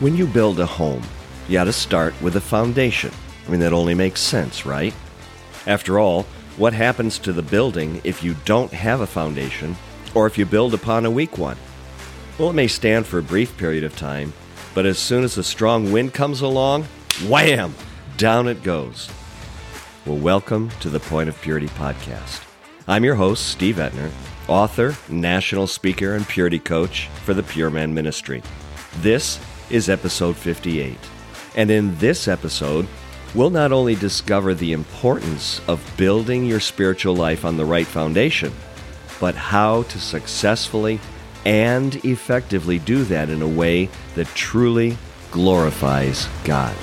When you build a home, you got to start with a foundation. I mean, that only makes sense, right? After all, what happens to the building if you don't have a foundation or if you build upon a weak one? Well, it may stand for a brief period of time, but as soon as a strong wind comes along, wham, down it goes. Well, welcome to the Point of Purity podcast. I'm your host, Steve Etner, author, national speaker, and purity coach for the Pure Man Ministry. This is episode 58. And in this episode, we'll not only discover the importance of building your spiritual life on the right foundation, but how to successfully and effectively do that in a way that truly glorifies God.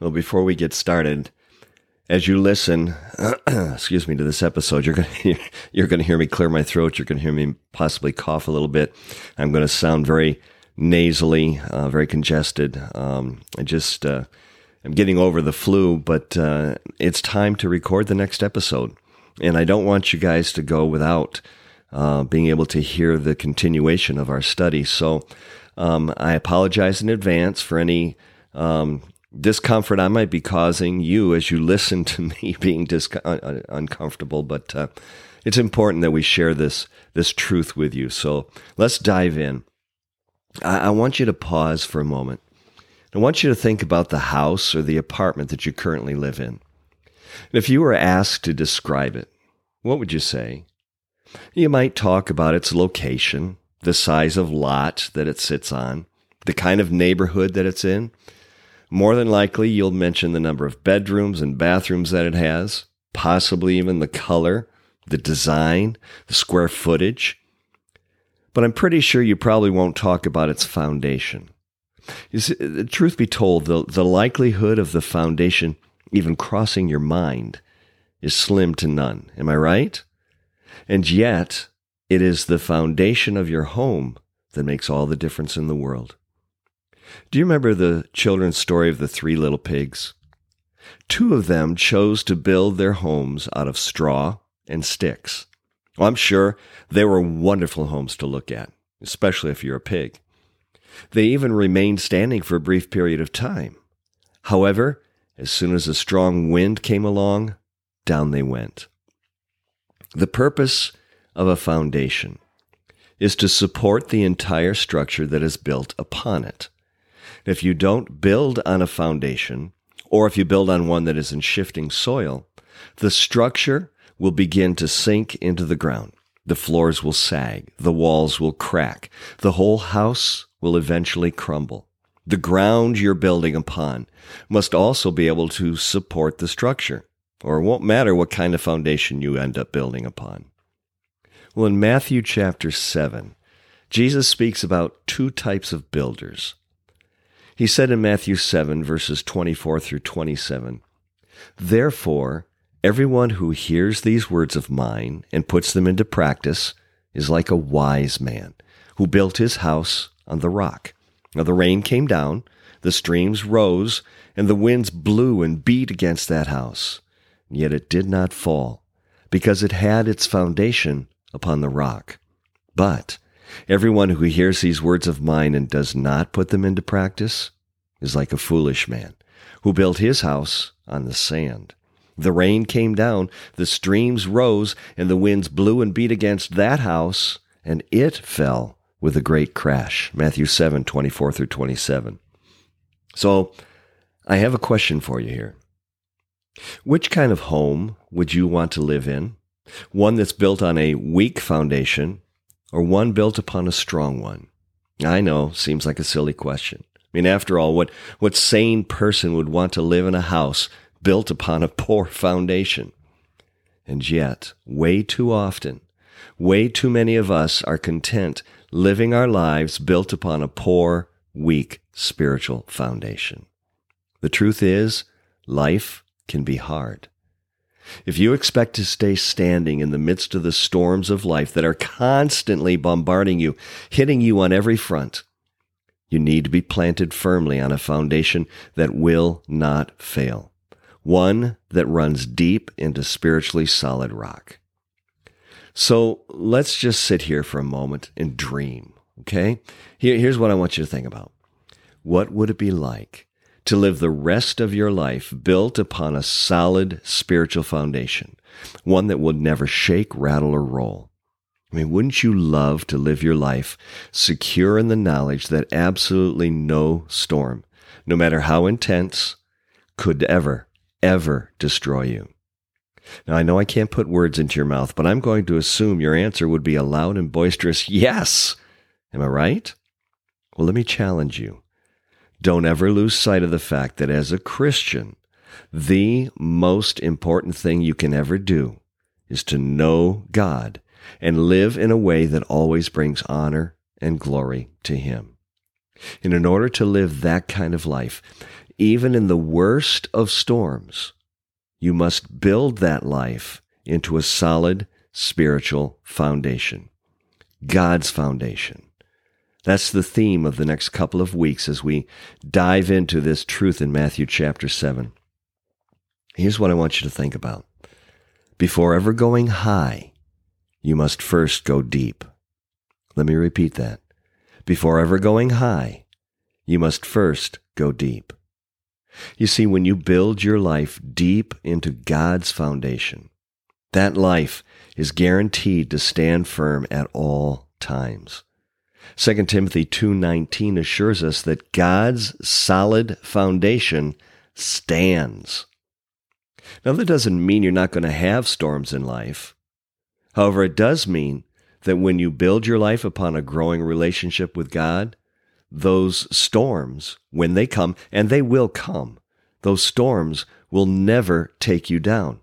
Well, before we get started, as you listen, excuse me, to this episode, you're going to you're going to hear me clear my throat. You're going to hear me possibly cough a little bit. I'm going to sound very nasally, uh, very congested. Um, I just uh, I'm getting over the flu, but uh, it's time to record the next episode, and I don't want you guys to go without uh, being able to hear the continuation of our study. So um, I apologize in advance for any. Um, discomfort I might be causing you as you listen to me being dis- un- uncomfortable, but uh, it's important that we share this this truth with you. So let's dive in. I-, I want you to pause for a moment. I want you to think about the house or the apartment that you currently live in. And if you were asked to describe it, what would you say? You might talk about its location, the size of lot that it sits on, the kind of neighborhood that it's in, more than likely, you'll mention the number of bedrooms and bathrooms that it has, possibly even the color, the design, the square footage. But I'm pretty sure you probably won't talk about its foundation. You See, the truth be told, the, the likelihood of the foundation even crossing your mind is slim to none. Am I right? And yet, it is the foundation of your home that makes all the difference in the world. Do you remember the children's story of the three little pigs? Two of them chose to build their homes out of straw and sticks. Well, I'm sure they were wonderful homes to look at, especially if you're a pig. They even remained standing for a brief period of time. However, as soon as a strong wind came along, down they went. The purpose of a foundation is to support the entire structure that is built upon it. If you don't build on a foundation, or if you build on one that is in shifting soil, the structure will begin to sink into the ground. The floors will sag, the walls will crack, the whole house will eventually crumble. The ground you're building upon must also be able to support the structure, or it won't matter what kind of foundation you end up building upon. Well, in Matthew chapter 7, Jesus speaks about two types of builders he said in Matthew 7, verses 24 through 27, Therefore, everyone who hears these words of mine and puts them into practice is like a wise man who built his house on the rock. Now the rain came down, the streams rose, and the winds blew and beat against that house. Yet it did not fall, because it had its foundation upon the rock. But Everyone who hears these words of mine and does not put them into practice is like a foolish man who built his house on the sand. The rain came down, the streams rose, and the winds blew and beat against that house, and it fell with a great crash. Matthew 7 24 through 27. So, I have a question for you here. Which kind of home would you want to live in? One that's built on a weak foundation or one built upon a strong one? I know, seems like a silly question. I mean, after all, what, what sane person would want to live in a house built upon a poor foundation? And yet, way too often, way too many of us are content living our lives built upon a poor, weak spiritual foundation. The truth is, life can be hard. If you expect to stay standing in the midst of the storms of life that are constantly bombarding you, hitting you on every front, you need to be planted firmly on a foundation that will not fail, one that runs deep into spiritually solid rock. So let's just sit here for a moment and dream, okay? Here, here's what I want you to think about. What would it be like to live the rest of your life built upon a solid spiritual foundation, one that would never shake, rattle, or roll? I mean, wouldn't you love to live your life secure in the knowledge that absolutely no storm, no matter how intense, could ever, ever destroy you? Now, I know I can't put words into your mouth, but I'm going to assume your answer would be a loud and boisterous yes. Am I right? Well, let me challenge you. Don't ever lose sight of the fact that as a Christian, the most important thing you can ever do is to know God and live in a way that always brings honor and glory to Him. And in order to live that kind of life, even in the worst of storms, you must build that life into a solid spiritual foundation. God's foundation. That's the theme of the next couple of weeks as we dive into this truth in Matthew chapter 7. Here's what I want you to think about. Before ever going high, you must first go deep. Let me repeat that. Before ever going high, you must first go deep. You see, when you build your life deep into God's foundation, that life is guaranteed to stand firm at all times. 2 Timothy 2:19 assures us that God's solid foundation stands. Now that doesn't mean you're not going to have storms in life. However, it does mean that when you build your life upon a growing relationship with God, those storms, when they come, and they will come, those storms will never take you down.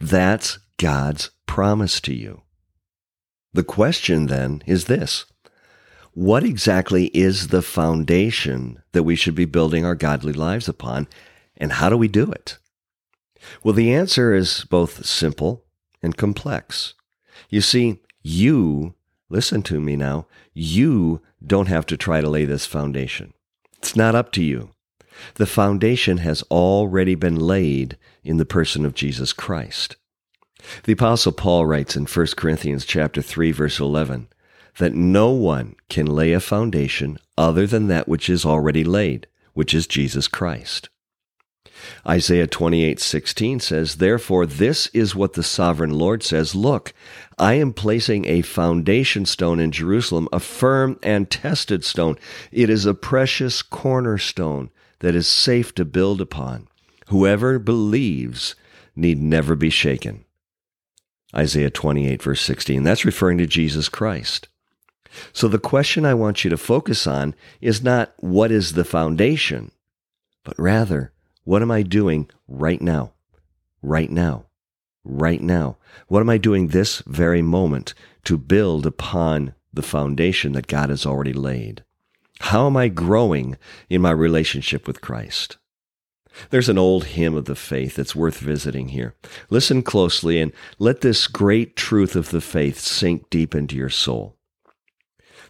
That's God's promise to you. The question then is this What exactly is the foundation that we should be building our godly lives upon, and how do we do it? Well, the answer is both simple and complex. You see, you, listen to me now, you don't have to try to lay this foundation. It's not up to you. The foundation has already been laid in the person of Jesus Christ. The apostle Paul writes in 1 Corinthians chapter 3 verse 11 that no one can lay a foundation other than that which is already laid, which is Jesus Christ. Isaiah 28:16 says, "Therefore this is what the sovereign Lord says, look, I am placing a foundation stone in Jerusalem, a firm and tested stone. It is a precious cornerstone that is safe to build upon. Whoever believes need never be shaken." Isaiah 28 verse 16. That's referring to Jesus Christ. So the question I want you to focus on is not what is the foundation, but rather what am I doing right now? Right now. Right now. What am I doing this very moment to build upon the foundation that God has already laid? How am I growing in my relationship with Christ? There's an old hymn of the faith that's worth visiting here. Listen closely and let this great truth of the faith sink deep into your soul.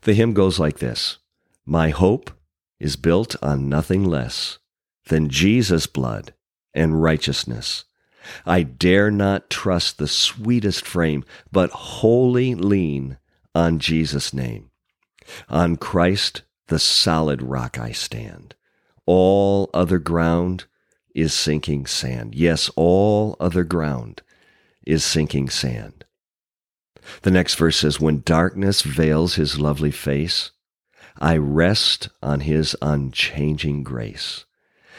The hymn goes like this My hope is built on nothing less than Jesus' blood and righteousness. I dare not trust the sweetest frame, but wholly lean on Jesus' name. On Christ, the solid rock, I stand. All other ground is sinking sand. Yes, all other ground is sinking sand. The next verse says, When darkness veils his lovely face, I rest on his unchanging grace.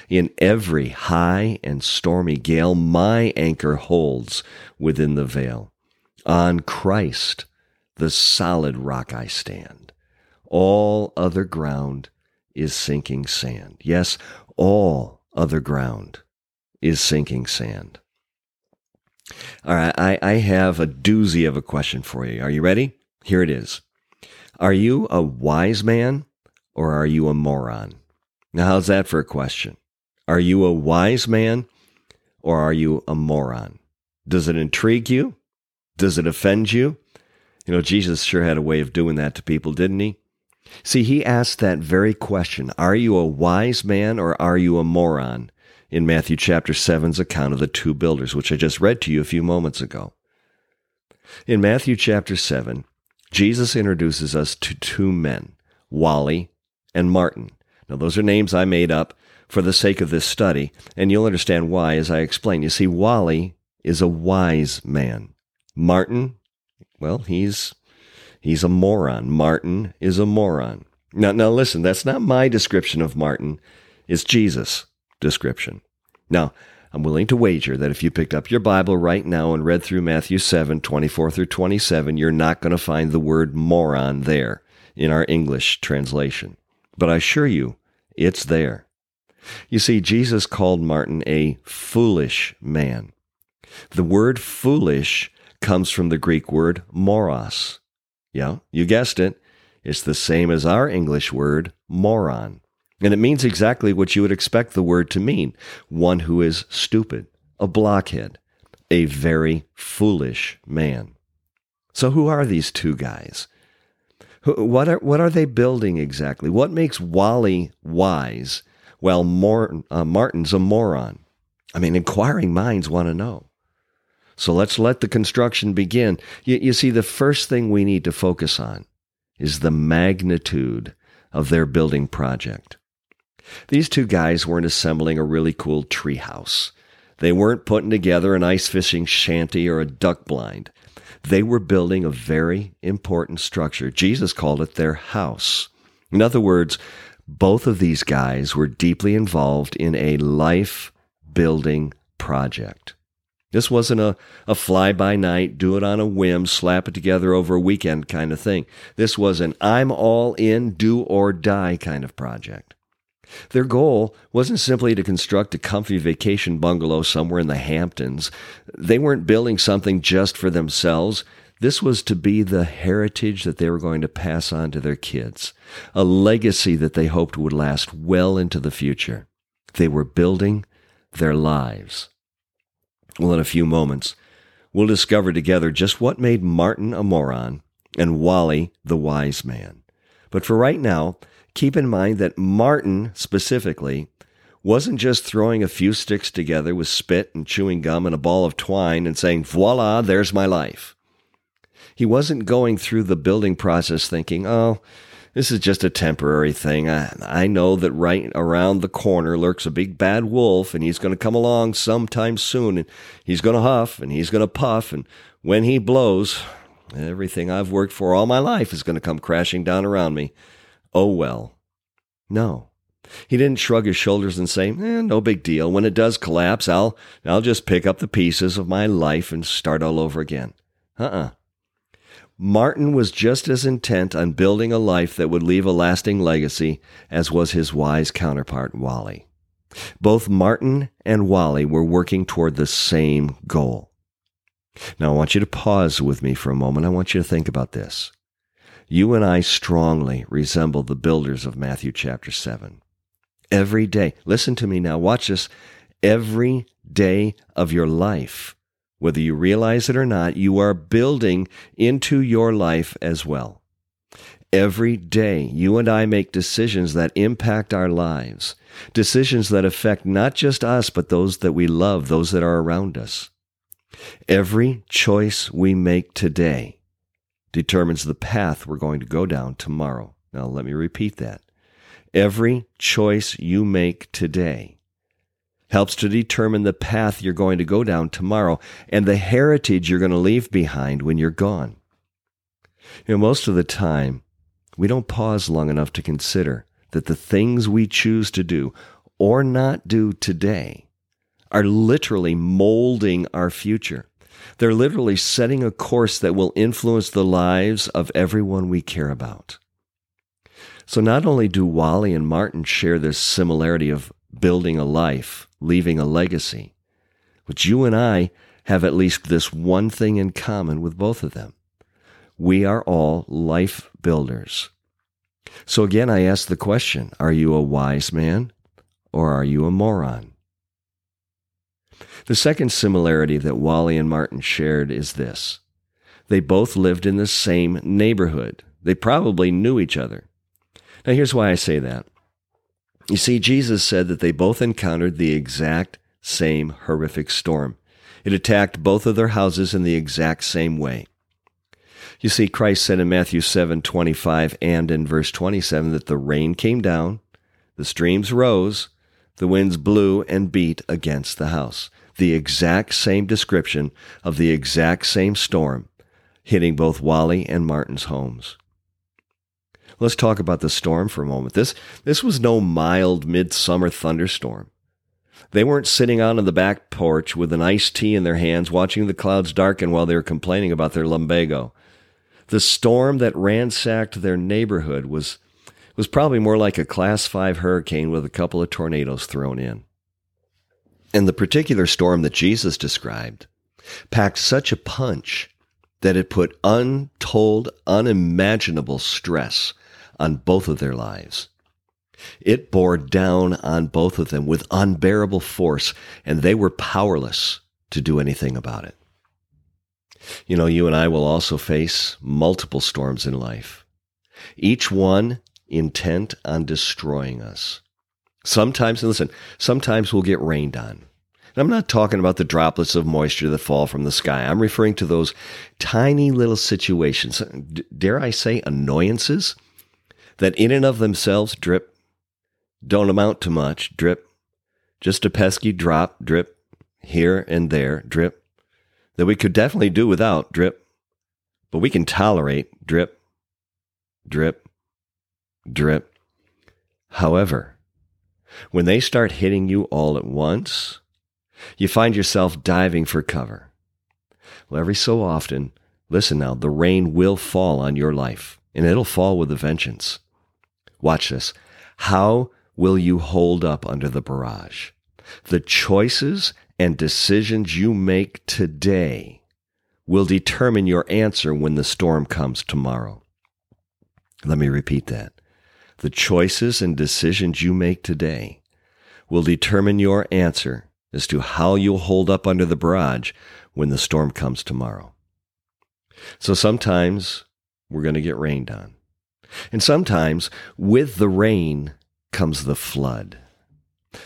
In every high and stormy gale, my anchor holds within the veil. On Christ, the solid rock I stand. All other ground is sinking sand. Yes, all other ground is sinking sand. All right, I, I have a doozy of a question for you. Are you ready? Here it is. Are you a wise man or are you a moron? Now, how's that for a question? Are you a wise man or are you a moron? Does it intrigue you? Does it offend you? You know, Jesus sure had a way of doing that to people, didn't he? See, he asked that very question Are you a wise man or are you a moron? In Matthew chapter 7's account of the two builders, which I just read to you a few moments ago. In Matthew chapter 7, Jesus introduces us to two men, Wally and Martin. Now, those are names I made up for the sake of this study, and you'll understand why as I explain. You see, Wally is a wise man. Martin, well, he's he's a moron. Martin is a moron. Now, now listen, that's not my description of Martin. It's Jesus' description. Now, I'm willing to wager that if you picked up your Bible right now and read through Matthew 7, 24 through 27, you're not going to find the word moron there in our English translation. But I assure you, it's there. You see, Jesus called Martin a foolish man. The word foolish comes from the Greek word moros. Yeah, you guessed it. It's the same as our English word moron. And it means exactly what you would expect the word to mean one who is stupid, a blockhead, a very foolish man. So, who are these two guys? What are, what are they building exactly? What makes Wally wise while uh, Martin's a moron? I mean, inquiring minds want to know. So let's let the construction begin. You, you see, the first thing we need to focus on is the magnitude of their building project. These two guys weren't assembling a really cool treehouse. They weren't putting together an ice fishing shanty or a duck blind. They were building a very important structure. Jesus called it their house. In other words, both of these guys were deeply involved in a life building project. This wasn't a, a fly by night, do it on a whim, slap it together over a weekend kind of thing. This was an I'm all in, do or die kind of project. Their goal wasn't simply to construct a comfy vacation bungalow somewhere in the Hamptons. They weren't building something just for themselves. This was to be the heritage that they were going to pass on to their kids, a legacy that they hoped would last well into the future. They were building their lives. Well, in a few moments, we'll discover together just what made Martin a moron and Wally the wise man. But for right now, keep in mind that Martin specifically wasn't just throwing a few sticks together with spit and chewing gum and a ball of twine and saying, voila, there's my life. He wasn't going through the building process thinking, oh, this is just a temporary thing. I, I know that right around the corner lurks a big bad wolf and he's going to come along sometime soon and he's going to huff and he's going to puff. And when he blows, everything I've worked for all my life is going to come crashing down around me. Oh well. No. He didn't shrug his shoulders and say, eh, no big deal. When it does collapse, I'll, I'll just pick up the pieces of my life and start all over again. Uh-uh. Martin was just as intent on building a life that would leave a lasting legacy as was his wise counterpart, Wally. Both Martin and Wally were working toward the same goal. Now, I want you to pause with me for a moment. I want you to think about this you and I strongly resemble the builders of Matthew chapter 7. Every day, listen to me now, watch this. Every day of your life, whether you realize it or not, you are building into your life as well. Every day, you and I make decisions that impact our lives, decisions that affect not just us, but those that we love, those that are around us. Every choice we make today determines the path we're going to go down tomorrow. Now, let me repeat that. Every choice you make today helps to determine the path you're going to go down tomorrow and the heritage you're going to leave behind when you're gone. You know, most of the time, we don't pause long enough to consider that the things we choose to do or not do today are literally molding our future. They're literally setting a course that will influence the lives of everyone we care about. So not only do Wally and Martin share this similarity of building a life, leaving a legacy, but you and I have at least this one thing in common with both of them. We are all life builders. So again, I ask the question, are you a wise man or are you a moron? The second similarity that Wally and Martin shared is this they both lived in the same neighborhood. They probably knew each other. Now, here's why I say that. You see, Jesus said that they both encountered the exact same horrific storm. It attacked both of their houses in the exact same way. You see, Christ said in Matthew 7 25 and in verse 27 that the rain came down, the streams rose, the winds blew and beat against the house. The exact same description of the exact same storm hitting both Wally and Martin's homes. Let's talk about the storm for a moment. This, this was no mild midsummer thunderstorm. They weren't sitting out on the back porch with an iced tea in their hands, watching the clouds darken while they were complaining about their lumbago. The storm that ransacked their neighborhood was, was probably more like a class five hurricane with a couple of tornadoes thrown in. And the particular storm that Jesus described packed such a punch that it put untold, unimaginable stress on both of their lives. It bore down on both of them with unbearable force, and they were powerless to do anything about it. You know, you and I will also face multiple storms in life, each one intent on destroying us. Sometimes, listen, sometimes we'll get rained on. And I'm not talking about the droplets of moisture that fall from the sky. I'm referring to those tiny little situations, dare I say, annoyances that in and of themselves drip, don't amount to much, drip, just a pesky drop, drip, here and there, drip, that we could definitely do without, drip, but we can tolerate, drip, drip, drip. However, when they start hitting you all at once, you find yourself diving for cover. Well, every so often, listen now, the rain will fall on your life, and it'll fall with a vengeance. Watch this. How will you hold up under the barrage? The choices and decisions you make today will determine your answer when the storm comes tomorrow. Let me repeat that. The choices and decisions you make today will determine your answer as to how you'll hold up under the barrage when the storm comes tomorrow. So sometimes we're going to get rained on. And sometimes with the rain comes the flood.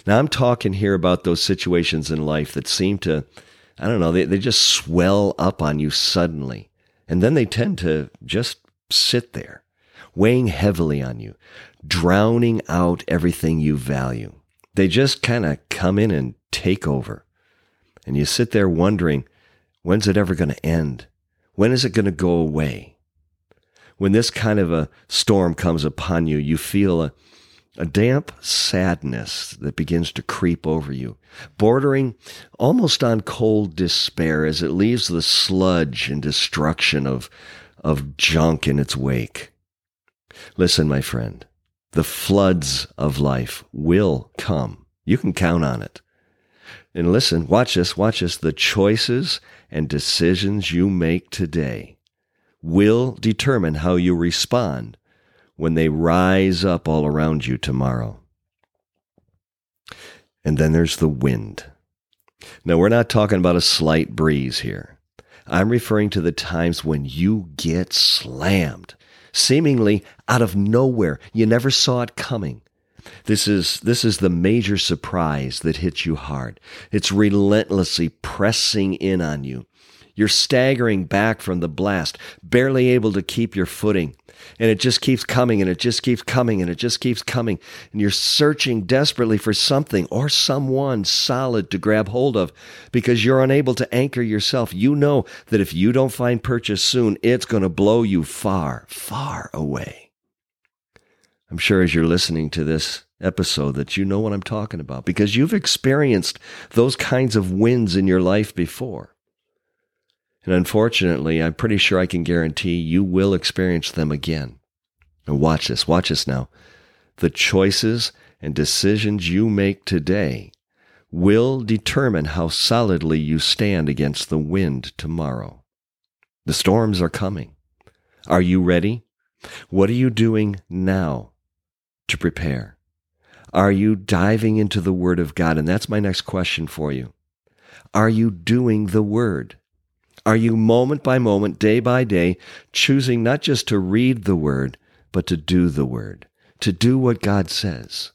Now, I'm talking here about those situations in life that seem to, I don't know, they, they just swell up on you suddenly. And then they tend to just sit there, weighing heavily on you, drowning out everything you value. They just kind of come in and take over. And you sit there wondering, when's it ever going to end? When is it going to go away? When this kind of a storm comes upon you, you feel a, a damp sadness that begins to creep over you, bordering almost on cold despair as it leaves the sludge and destruction of, of junk in its wake. Listen, my friend, the floods of life will come. You can count on it. And listen, watch this, watch this. The choices and decisions you make today will determine how you respond when they rise up all around you tomorrow. And then there's the wind. Now, we're not talking about a slight breeze here. I'm referring to the times when you get slammed, seemingly out of nowhere. You never saw it coming. This is, this is the major surprise that hits you hard. It's relentlessly pressing in on you. You're staggering back from the blast, barely able to keep your footing. And it just keeps coming and it just keeps coming and it just keeps coming. And you're searching desperately for something or someone solid to grab hold of because you're unable to anchor yourself. You know that if you don't find purchase soon, it's going to blow you far, far away. I'm sure as you're listening to this episode that you know what I'm talking about because you've experienced those kinds of wins in your life before. And unfortunately, I'm pretty sure I can guarantee you will experience them again. And watch this, watch this now. The choices and decisions you make today will determine how solidly you stand against the wind tomorrow. The storms are coming. Are you ready? What are you doing now to prepare? Are you diving into the Word of God? And that's my next question for you. Are you doing the Word? Are you moment by moment, day by day, choosing not just to read the Word, but to do the Word, to do what God says?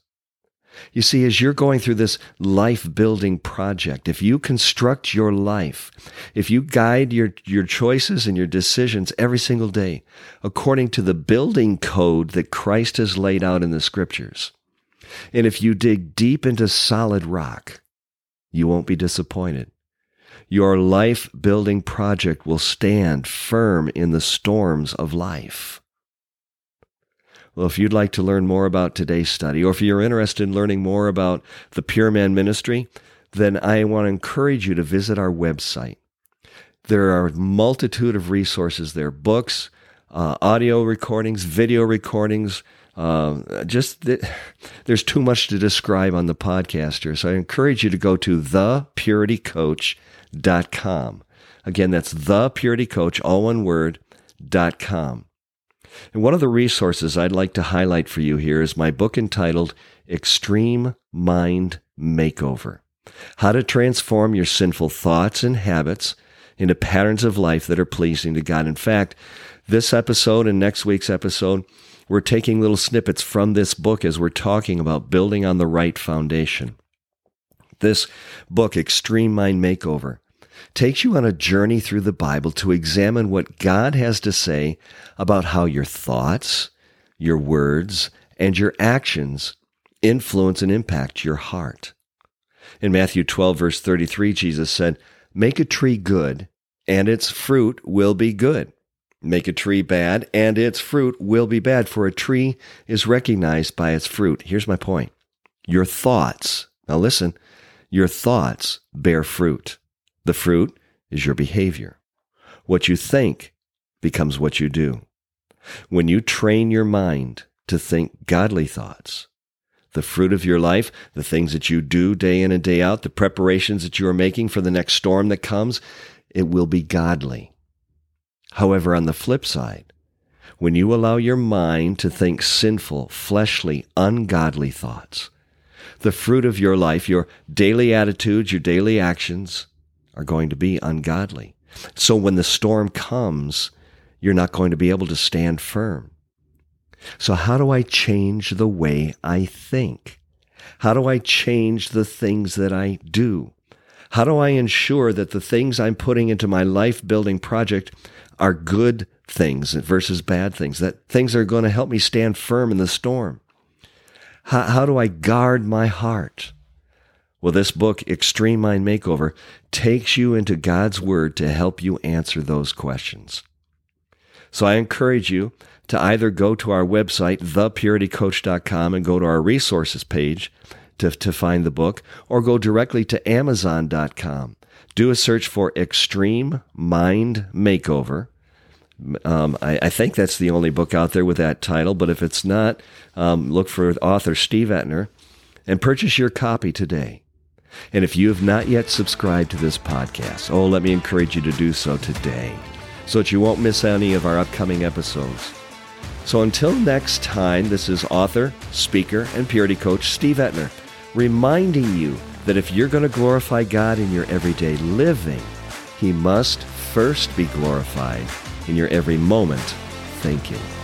You see, as you're going through this life building project, if you construct your life, if you guide your, your choices and your decisions every single day according to the building code that Christ has laid out in the scriptures, and if you dig deep into solid rock, you won't be disappointed. Your life building project will stand firm in the storms of life. Well, if you'd like to learn more about today's study, or if you're interested in learning more about the Pure Man Ministry, then I want to encourage you to visit our website. There are a multitude of resources there books, uh, audio recordings, video recordings. Uh, just th- there's too much to describe on the podcaster. So I encourage you to go to thepuritycoach.com. Again, that's thepuritycoach, all one word, dot com. And one of the resources I'd like to highlight for you here is my book entitled Extreme Mind Makeover How to Transform Your Sinful Thoughts and Habits into Patterns of Life that are Pleasing to God. In fact, this episode and next week's episode, we're taking little snippets from this book as we're talking about building on the right foundation. This book, Extreme Mind Makeover, takes you on a journey through the Bible to examine what God has to say about how your thoughts, your words, and your actions influence and impact your heart. In Matthew 12, verse 33, Jesus said, Make a tree good, and its fruit will be good. Make a tree bad, and its fruit will be bad, for a tree is recognized by its fruit. Here's my point your thoughts, now listen, your thoughts bear fruit. The fruit is your behavior. What you think becomes what you do. When you train your mind to think godly thoughts, the fruit of your life, the things that you do day in and day out, the preparations that you are making for the next storm that comes, it will be godly. However, on the flip side, when you allow your mind to think sinful, fleshly, ungodly thoughts, the fruit of your life, your daily attitudes, your daily actions, are going to be ungodly. So when the storm comes, you're not going to be able to stand firm. So, how do I change the way I think? How do I change the things that I do? How do I ensure that the things I'm putting into my life building project are good things versus bad things, that things are going to help me stand firm in the storm? How, how do I guard my heart? Well, this book, Extreme Mind Makeover, takes you into God's Word to help you answer those questions. So I encourage you to either go to our website, thepuritycoach.com, and go to our resources page to, to find the book, or go directly to amazon.com. Do a search for Extreme Mind Makeover. Um, I, I, think that's the only book out there with that title, but if it's not, um, look for author Steve Etner and purchase your copy today. And if you have not yet subscribed to this podcast, oh, let me encourage you to do so today so that you won't miss any of our upcoming episodes. So until next time, this is author, speaker, and purity coach Steve Etner reminding you that if you're going to glorify God in your everyday living, He must first be glorified in your every moment thinking.